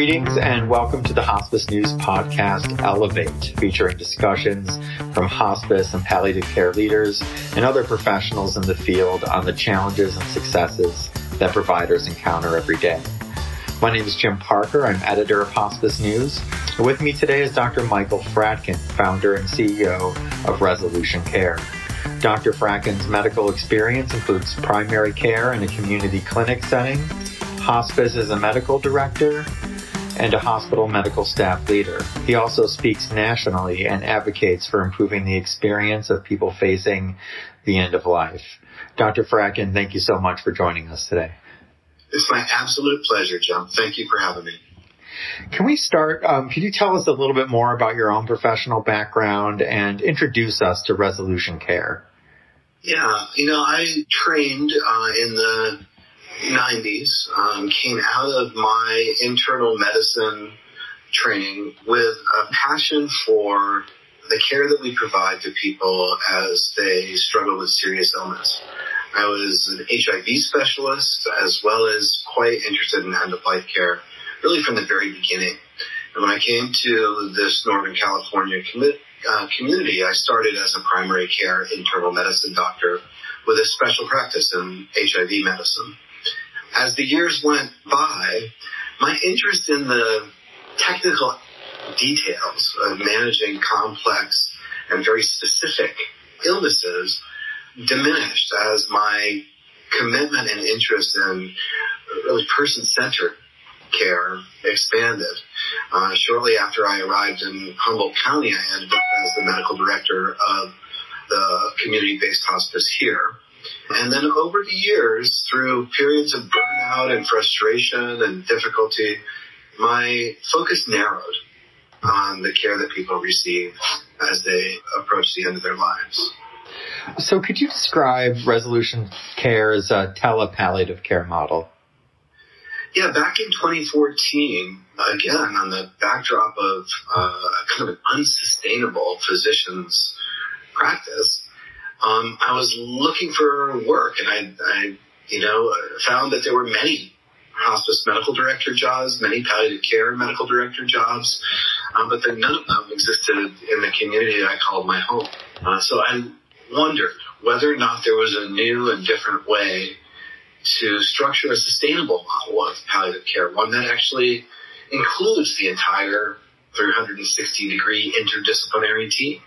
Greetings and welcome to the Hospice News Podcast Elevate, featuring discussions from hospice and palliative care leaders and other professionals in the field on the challenges and successes that providers encounter every day. My name is Jim Parker. I'm editor of Hospice News. With me today is Dr. Michael Fratkin, founder and CEO of Resolution Care. Dr. Fratkin's medical experience includes primary care in a community clinic setting, hospice as a medical director, and a hospital medical staff leader. He also speaks nationally and advocates for improving the experience of people facing the end of life. Dr. Fratkin, thank you so much for joining us today. It's my absolute pleasure, John. Thank you for having me. Can we start? Um, could you tell us a little bit more about your own professional background and introduce us to Resolution Care? Yeah, you know, I trained uh, in the 90s, um, came out of my internal medicine training with a passion for the care that we provide to people as they struggle with serious illness. I was an HIV specialist as well as quite interested in end of life care, really from the very beginning. And when I came to this Northern California commit, uh, community, I started as a primary care internal medicine doctor with a special practice in HIV medicine. As the years went by, my interest in the technical details of managing complex and very specific illnesses diminished as my commitment and interest in really person-centered care expanded. Uh, shortly after I arrived in Humboldt County, I ended up as the medical director of the community-based hospice here. And then over the years, through periods of burnout and frustration and difficulty, my focus narrowed on the care that people receive as they approach the end of their lives. So, could you describe Resolution care Care's uh, telepalliative care model? Yeah, back in 2014, again, on the backdrop of uh, kind of an unsustainable physician's practice, um, I was looking for work, and I, I, you know, found that there were many hospice medical director jobs, many palliative care medical director jobs, um, but that none of them existed in the community I called my home. Uh, so I wondered whether or not there was a new and different way to structure a sustainable model of palliative care, one that actually includes the entire 360 degree interdisciplinary team.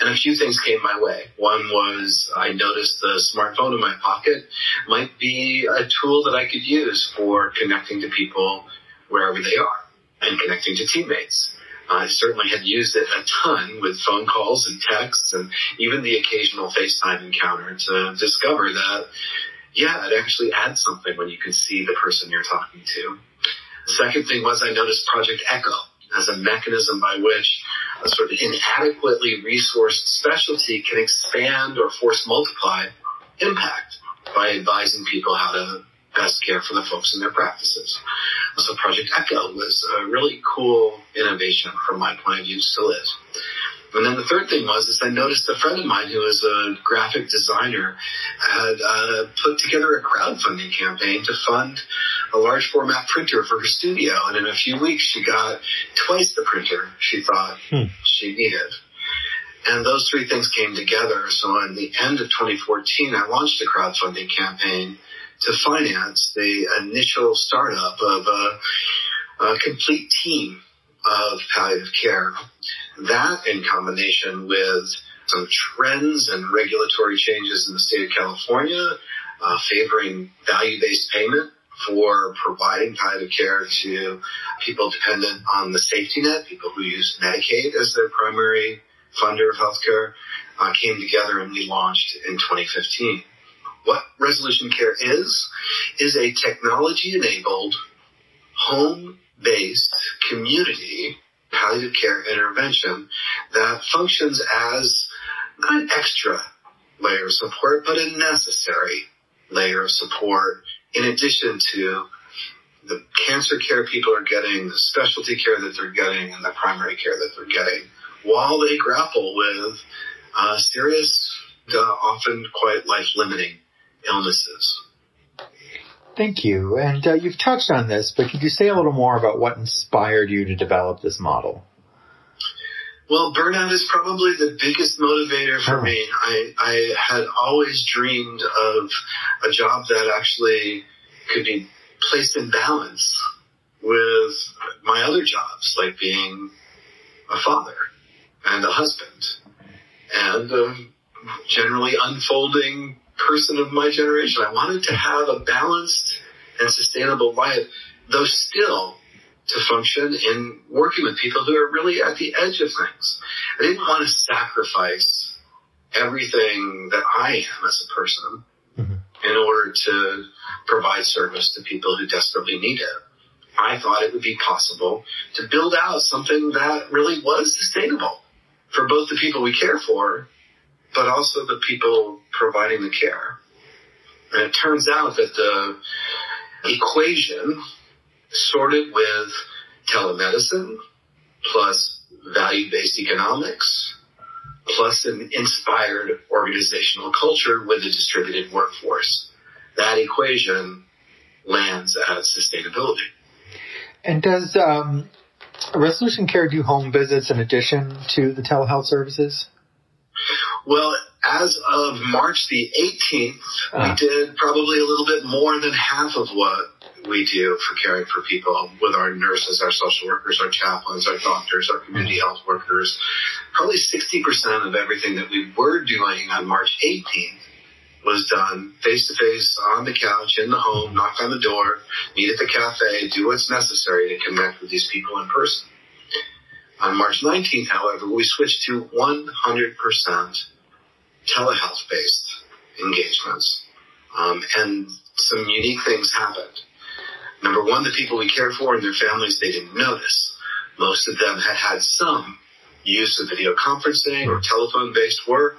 And a few things came my way. One was I noticed the smartphone in my pocket might be a tool that I could use for connecting to people wherever they are and connecting to teammates. I certainly had used it a ton with phone calls and texts and even the occasional FaceTime encounter to discover that yeah, it actually adds something when you can see the person you're talking to. The second thing was I noticed Project Echo as a mechanism by which a sort of inadequately resourced specialty can expand or force multiply impact by advising people how to best care for the folks in their practices. So Project Echo was a really cool innovation from my point of view, still is. And then the third thing was is I noticed a friend of mine who is a graphic designer had uh, put together a crowdfunding campaign to fund a large format printer for her studio, and in a few weeks she got twice the printer she thought hmm. she needed. And those three things came together. So in the end of 2014, I launched a crowdfunding campaign to finance the initial startup of a, a complete team of palliative care. That in combination with some trends and regulatory changes in the state of California uh, favoring value-based payment for providing palliative care to people dependent on the safety net, people who use Medicaid as their primary funder of healthcare, uh, came together and we launched in 2015. What Resolution Care is, is a technology enabled home based community palliative care intervention that functions as not an extra layer of support, but a necessary layer of support in addition to the cancer care people are getting, the specialty care that they're getting, and the primary care that they're getting while they grapple with uh, serious, uh, often quite life limiting illnesses. Thank you. And uh, you've touched on this, but could you say a little more about what inspired you to develop this model? Well, burnout is probably the biggest motivator for oh. me. I, I had always dreamed of a job that actually could be placed in balance with my other jobs, like being a father and a husband and a generally unfolding person of my generation. I wanted to have a balanced and sustainable life, though still to function in working with people who are really at the edge of things. I didn't want to sacrifice everything that I am as a person mm-hmm. in order to provide service to people who desperately need it. I thought it would be possible to build out something that really was sustainable for both the people we care for, but also the people providing the care. And it turns out that the equation sorted with telemedicine plus value-based economics plus an inspired organizational culture with a distributed workforce. That equation lands at sustainability. And does um, Resolution Care do home visits in addition to the telehealth services? Well, as of March the 18th, uh. we ah. did probably a little bit more than half of what we do for caring for people with our nurses, our social workers, our chaplains, our doctors, our community health workers. Probably 60% of everything that we were doing on March 18th was done face to face on the couch in the home, knock on the door, meet at the cafe, do what's necessary to connect with these people in person. On March 19th, however, we switched to 100% telehealth based engagements. Um, and some unique things happened. Number one, the people we care for and their families, they didn't notice. Most of them had had some use of video conferencing or telephone based work,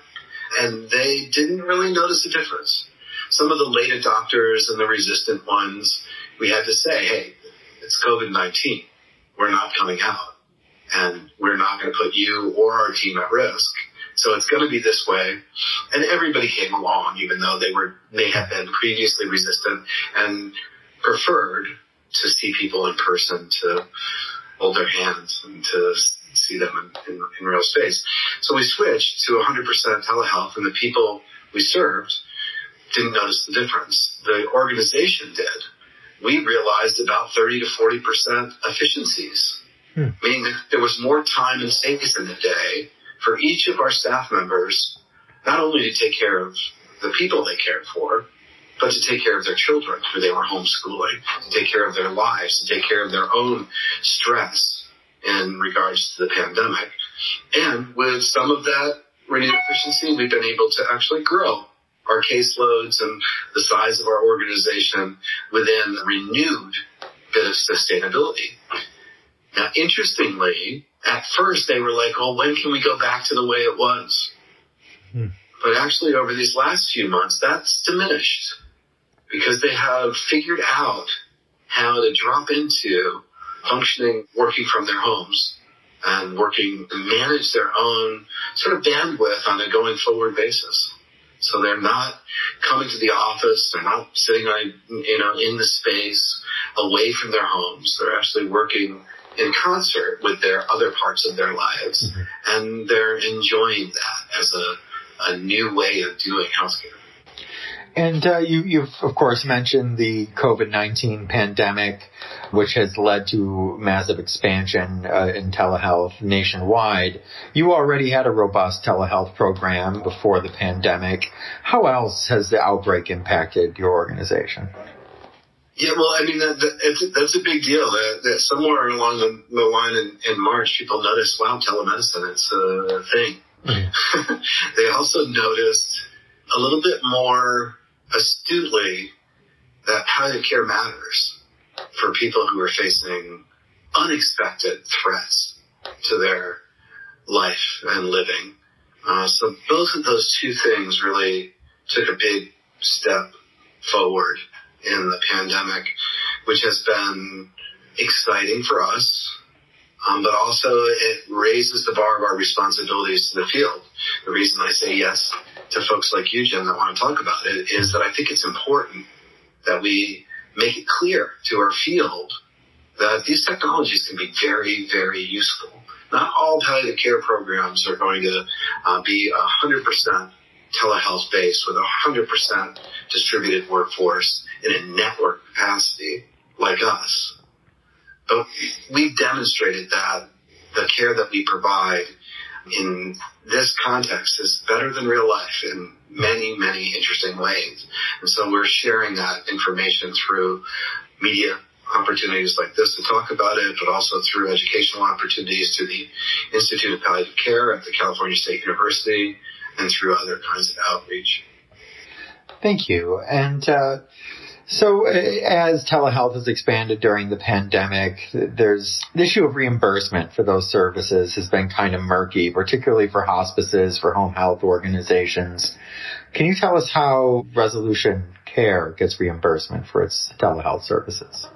and they didn't really notice a difference. Some of the late adopters and the resistant ones, we had to say, hey, it's COVID 19. We're not coming out, and we're not going to put you or our team at risk. So it's going to be this way. And everybody came along, even though they were, may have been previously resistant and preferred to see people in person, to hold their hands and to see them in, in, in real space. So we switched to 100% telehealth and the people we served didn't notice the difference. The organization did. We realized about 30 to 40% efficiencies, hmm. meaning that there was more time and space in the day for each of our staff members, not only to take care of the people they cared for, but to take care of their children who they were homeschooling, to take care of their lives, to take care of their own stress in regards to the pandemic. And with some of that renewed efficiency, we've been able to actually grow our caseloads and the size of our organization within a renewed bit of sustainability. Now, interestingly, at first they were like, oh, when can we go back to the way it was? Hmm. But actually, over these last few months, that's diminished because they have figured out how to drop into functioning, working from their homes and working to manage their own sort of bandwidth on a going forward basis. So they're not coming to the office. They're not sitting on, you know, in the space away from their homes. They're actually working in concert with their other parts of their lives, mm-hmm. and they're enjoying that as a, a new way of doing healthcare. And uh, you, have of course mentioned the COVID-19 pandemic, which has led to massive expansion uh, in telehealth nationwide. You already had a robust telehealth program before the pandemic. How else has the outbreak impacted your organization? Yeah, well, I mean, that, that, it's, that's a big deal. That, that somewhere along the, the line in, in, March, people noticed, wow, telemedicine, it's a thing. Mm-hmm. they also noticed a little bit more astutely that palliative care matters for people who are facing unexpected threats to their life and living. Uh, so both of those two things really took a big step forward in the pandemic, which has been exciting for us. Um, but also it raises the bar of our responsibilities to the field. The reason I say yes to folks like you, Jim, that want to talk about it is that I think it's important that we make it clear to our field that these technologies can be very, very useful. Not all palliative care programs are going to uh, be 100% telehealth based with a 100% distributed workforce in a network capacity like us. But we've demonstrated that the care that we provide in this context is better than real life in many, many interesting ways. And so we're sharing that information through media opportunities like this to talk about it, but also through educational opportunities through the Institute of Palliative Care at the California State University and through other kinds of outreach. Thank you. And uh, so, uh, as telehealth has expanded during the pandemic, there's the issue of reimbursement for those services has been kind of murky, particularly for hospices, for home health organizations. Can you tell us how Resolution Care gets reimbursement for its telehealth services?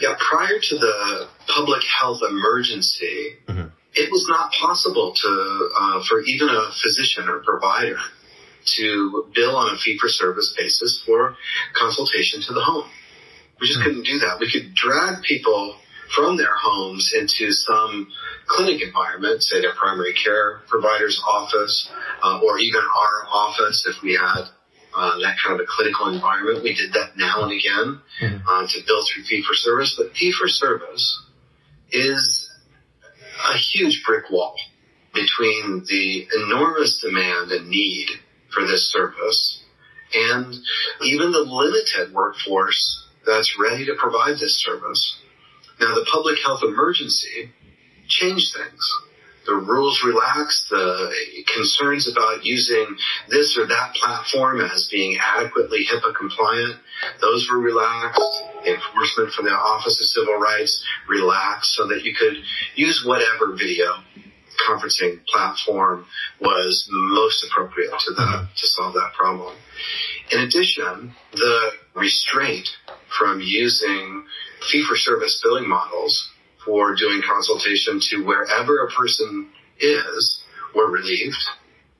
Yeah, prior to the public health emergency, mm-hmm. it was not possible to uh, for even a physician or provider to bill on a fee for service basis for consultation to the home. We just mm-hmm. couldn't do that. We could drag people from their homes into some clinic environment, say their primary care provider's office, uh, or even our office if we had uh, that kind of a clinical environment. We did that now and again mm-hmm. uh, to build through fee for service, but fee for service is a huge brick wall between the enormous demand and need for this service and even the limited workforce that's ready to provide this service. Now, the public health emergency changed things the rules relaxed, the concerns about using this or that platform as being adequately HIPAA compliant, those were relaxed. Enforcement from the Office of Civil Rights relaxed so that you could use whatever video conferencing platform was most appropriate to the, mm-hmm. to solve that problem. In addition, the restraint from using fee for service billing models for doing consultation to wherever a person is were relieved.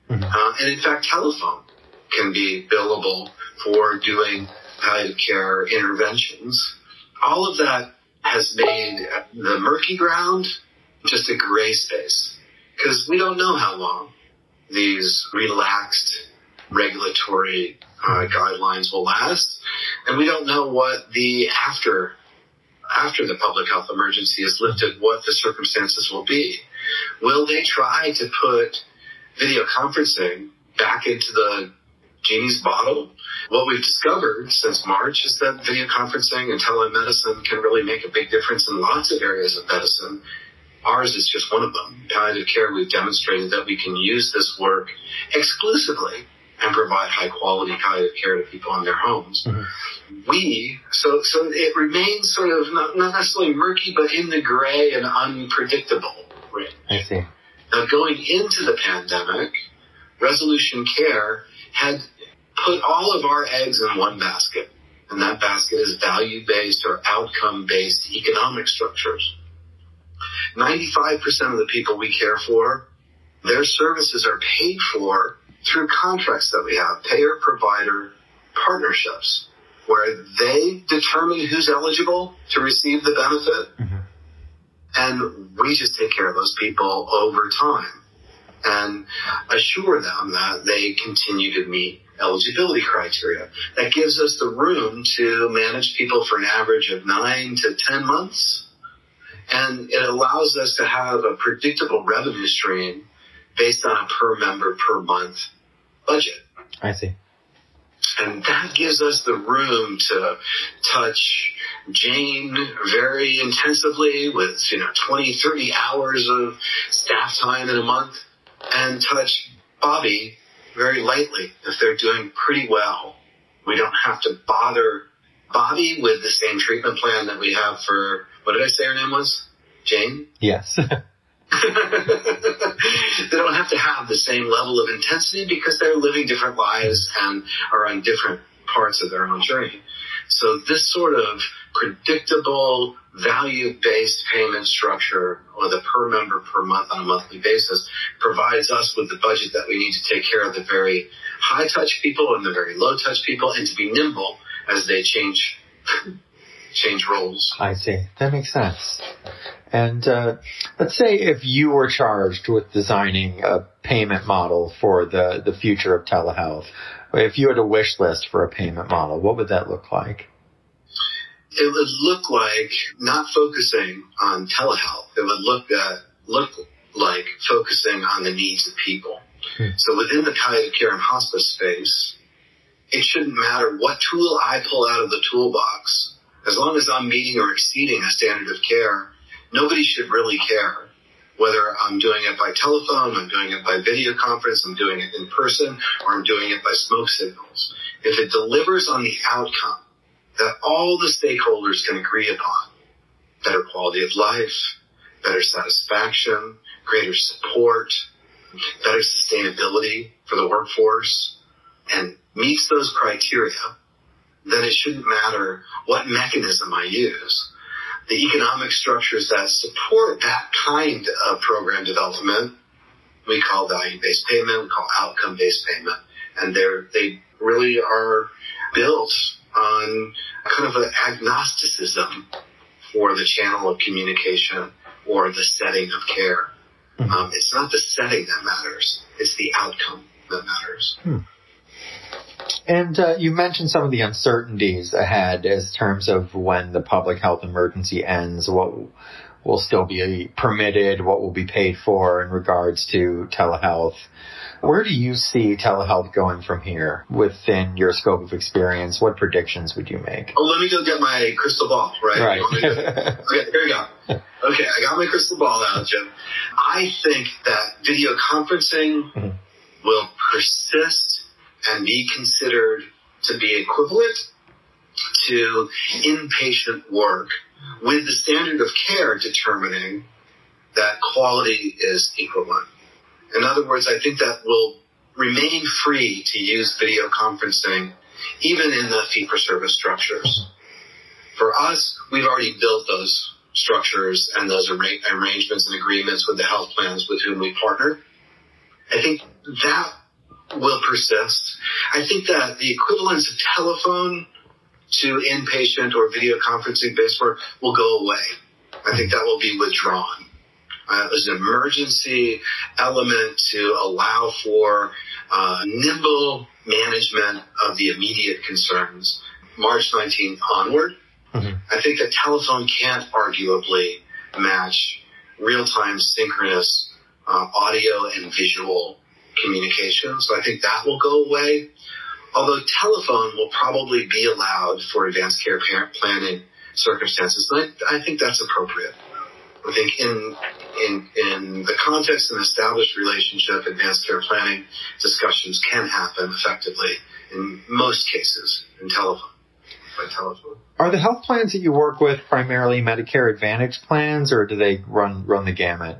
Mm-hmm. Uh, and in fact, telephone can be billable for doing palliative care interventions. All of that has made the murky ground just a gray space because we don't know how long these relaxed regulatory uh, guidelines will last, and we don't know what the after after the public health emergency is lifted, what the circumstances will be. Will they try to put video conferencing back into the genie's bottle? What we've discovered since March is that video conferencing and telemedicine can really make a big difference in lots of areas of medicine. Ours is just one of them. Palliative care, we've demonstrated that we can use this work exclusively and provide high quality palliative care to people in their homes. Mm-hmm. We, so, so it remains sort of not, not necessarily murky, but in the gray and unpredictable range. I see. Now going into the pandemic, Resolution Care had put all of our eggs in one basket. And that basket is value based or outcome based economic structures. 95% of the people we care for, their services are paid for through contracts that we have, payer provider partnerships, where they determine who's eligible to receive the benefit. Mm-hmm. And we just take care of those people over time and assure them that they continue to meet eligibility criteria. That gives us the room to manage people for an average of nine to 10 months. And it allows us to have a predictable revenue stream based on a per member per month budget. I see. And that gives us the room to touch Jane very intensively with, you know, 20, 30 hours of staff time in a month and touch Bobby very lightly if they're doing pretty well. We don't have to bother Bobby with the same treatment plan that we have for, what did I say her name was? Jane? Yes. they don't have to have the same level of intensity because they're living different lives and are on different parts of their own journey. So this sort of predictable value-based payment structure or the per member per month on a monthly basis provides us with the budget that we need to take care of the very high touch people and the very low touch people and to be nimble as they change change roles. I see. That makes sense. And uh, let's say if you were charged with designing a payment model for the, the future of telehealth, if you had a wish list for a payment model, what would that look like? It would look like not focusing on telehealth. It would look at, look like focusing on the needs of people. Hmm. So within the palliative care and hospice space, it shouldn't matter what tool I pull out of the toolbox. As long as I'm meeting or exceeding a standard of care, nobody should really care whether I'm doing it by telephone, I'm doing it by video conference, I'm doing it in person, or I'm doing it by smoke signals. If it delivers on the outcome that all the stakeholders can agree upon, better quality of life, better satisfaction, greater support, better sustainability for the workforce, and meets those criteria, then it shouldn't matter what mechanism I use. The economic structures that support that kind of program development, we call value-based payment, we call outcome-based payment. And they're, they really are built on kind of an agnosticism for the channel of communication or the setting of care. Mm-hmm. Um, it's not the setting that matters; it's the outcome that matters. Hmm. And uh, you mentioned some of the uncertainties ahead as terms of when the public health emergency ends, what will still be permitted, what will be paid for in regards to telehealth. Where do you see telehealth going from here within your scope of experience? What predictions would you make? Oh, let me go get my crystal ball, right? Right. okay, here we go. Okay, I got my crystal ball out, Jim. I think that video conferencing mm-hmm. will persist and be considered to be equivalent to inpatient work with the standard of care determining that quality is equivalent. In other words, I think that will remain free to use video conferencing even in the fee for service structures. For us, we've already built those structures and those arra- arrangements and agreements with the health plans with whom we partner. I think that will persist. I think that the equivalence of telephone to inpatient or video conferencing based work will go away. I think that will be withdrawn. Uh, as an emergency element to allow for uh, nimble management of the immediate concerns. March 19th onward, mm-hmm. I think that telephone can't arguably match real-time synchronous uh, audio and visual communication. So I think that will go away. Although telephone will probably be allowed for advanced care parent planning circumstances, and I, I think that's appropriate. I think in in in the context of an established relationship, advanced care planning discussions can happen effectively in most cases in telephone by telephone. Are the health plans that you work with primarily Medicare Advantage plans, or do they run run the gamut?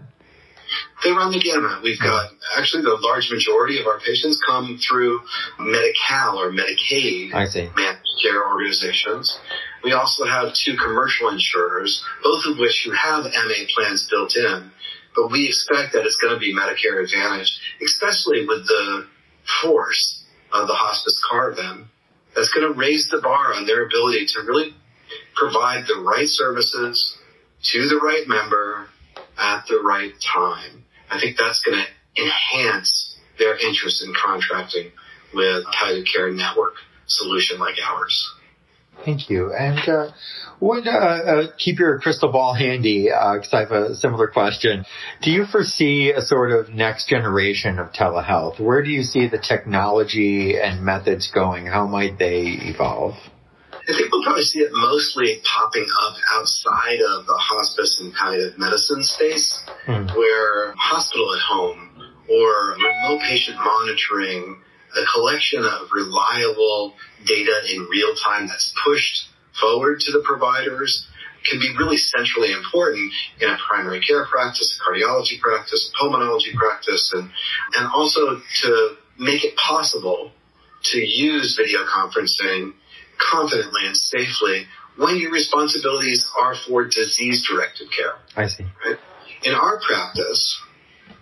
They run the gamut. We've got hmm. actually the large majority of our patients come through Medi-Cal or Medicaid managed care organizations. We also have two commercial insurers, both of which who have MA plans built in. But we expect that it's going to be Medicare Advantage, especially with the force of the hospice carve-in. That's going to raise the bar on their ability to really provide the right services to the right member at the right time. I think that's going to enhance their interest in contracting with a palliative care network solution like ours. Thank you. And uh, uh, uh, keep your crystal ball handy because uh, I have a similar question. Do you foresee a sort of next generation of telehealth? Where do you see the technology and methods going? How might they evolve? I think we'll probably see it mostly popping up outside of the hospice and palliative medicine space, mm. where hospital at home or remote patient monitoring, a collection of reliable data in real time that's pushed forward to the providers can be really centrally important in a primary care practice, a cardiology practice, a pulmonology practice, and, and also to make it possible to use video conferencing confidently and safely when your responsibilities are for disease-directed care. I see. Right? In our practice,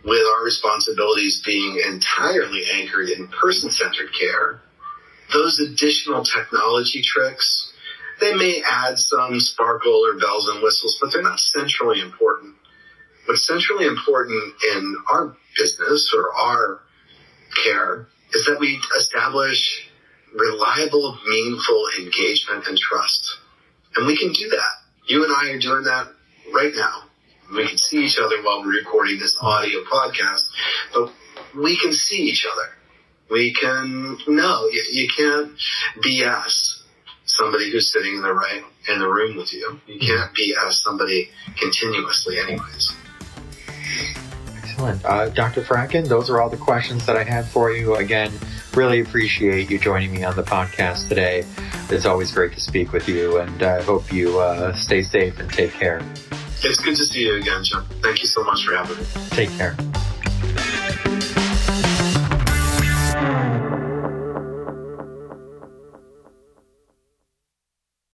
with our responsibilities being entirely anchored in person-centered care, those additional technology tricks they may add some sparkle or bells and whistles, but they're not centrally important. What's centrally important in our business or our care is that we establish reliable, meaningful engagement and trust. And we can do that. You and I are doing that right now. We can see each other while we're recording this audio podcast, but we can see each other. We can, no, you, you can't BS somebody who's sitting in the right in the room with you. You can't BS somebody continuously anyways. Excellent. Uh, Dr. Fratkin, those are all the questions that I had for you. Again, really appreciate you joining me on the podcast today. It's always great to speak with you, and I hope you uh, stay safe and take care. It's good to see you again, Jim. Thank you so much for having me. Take care.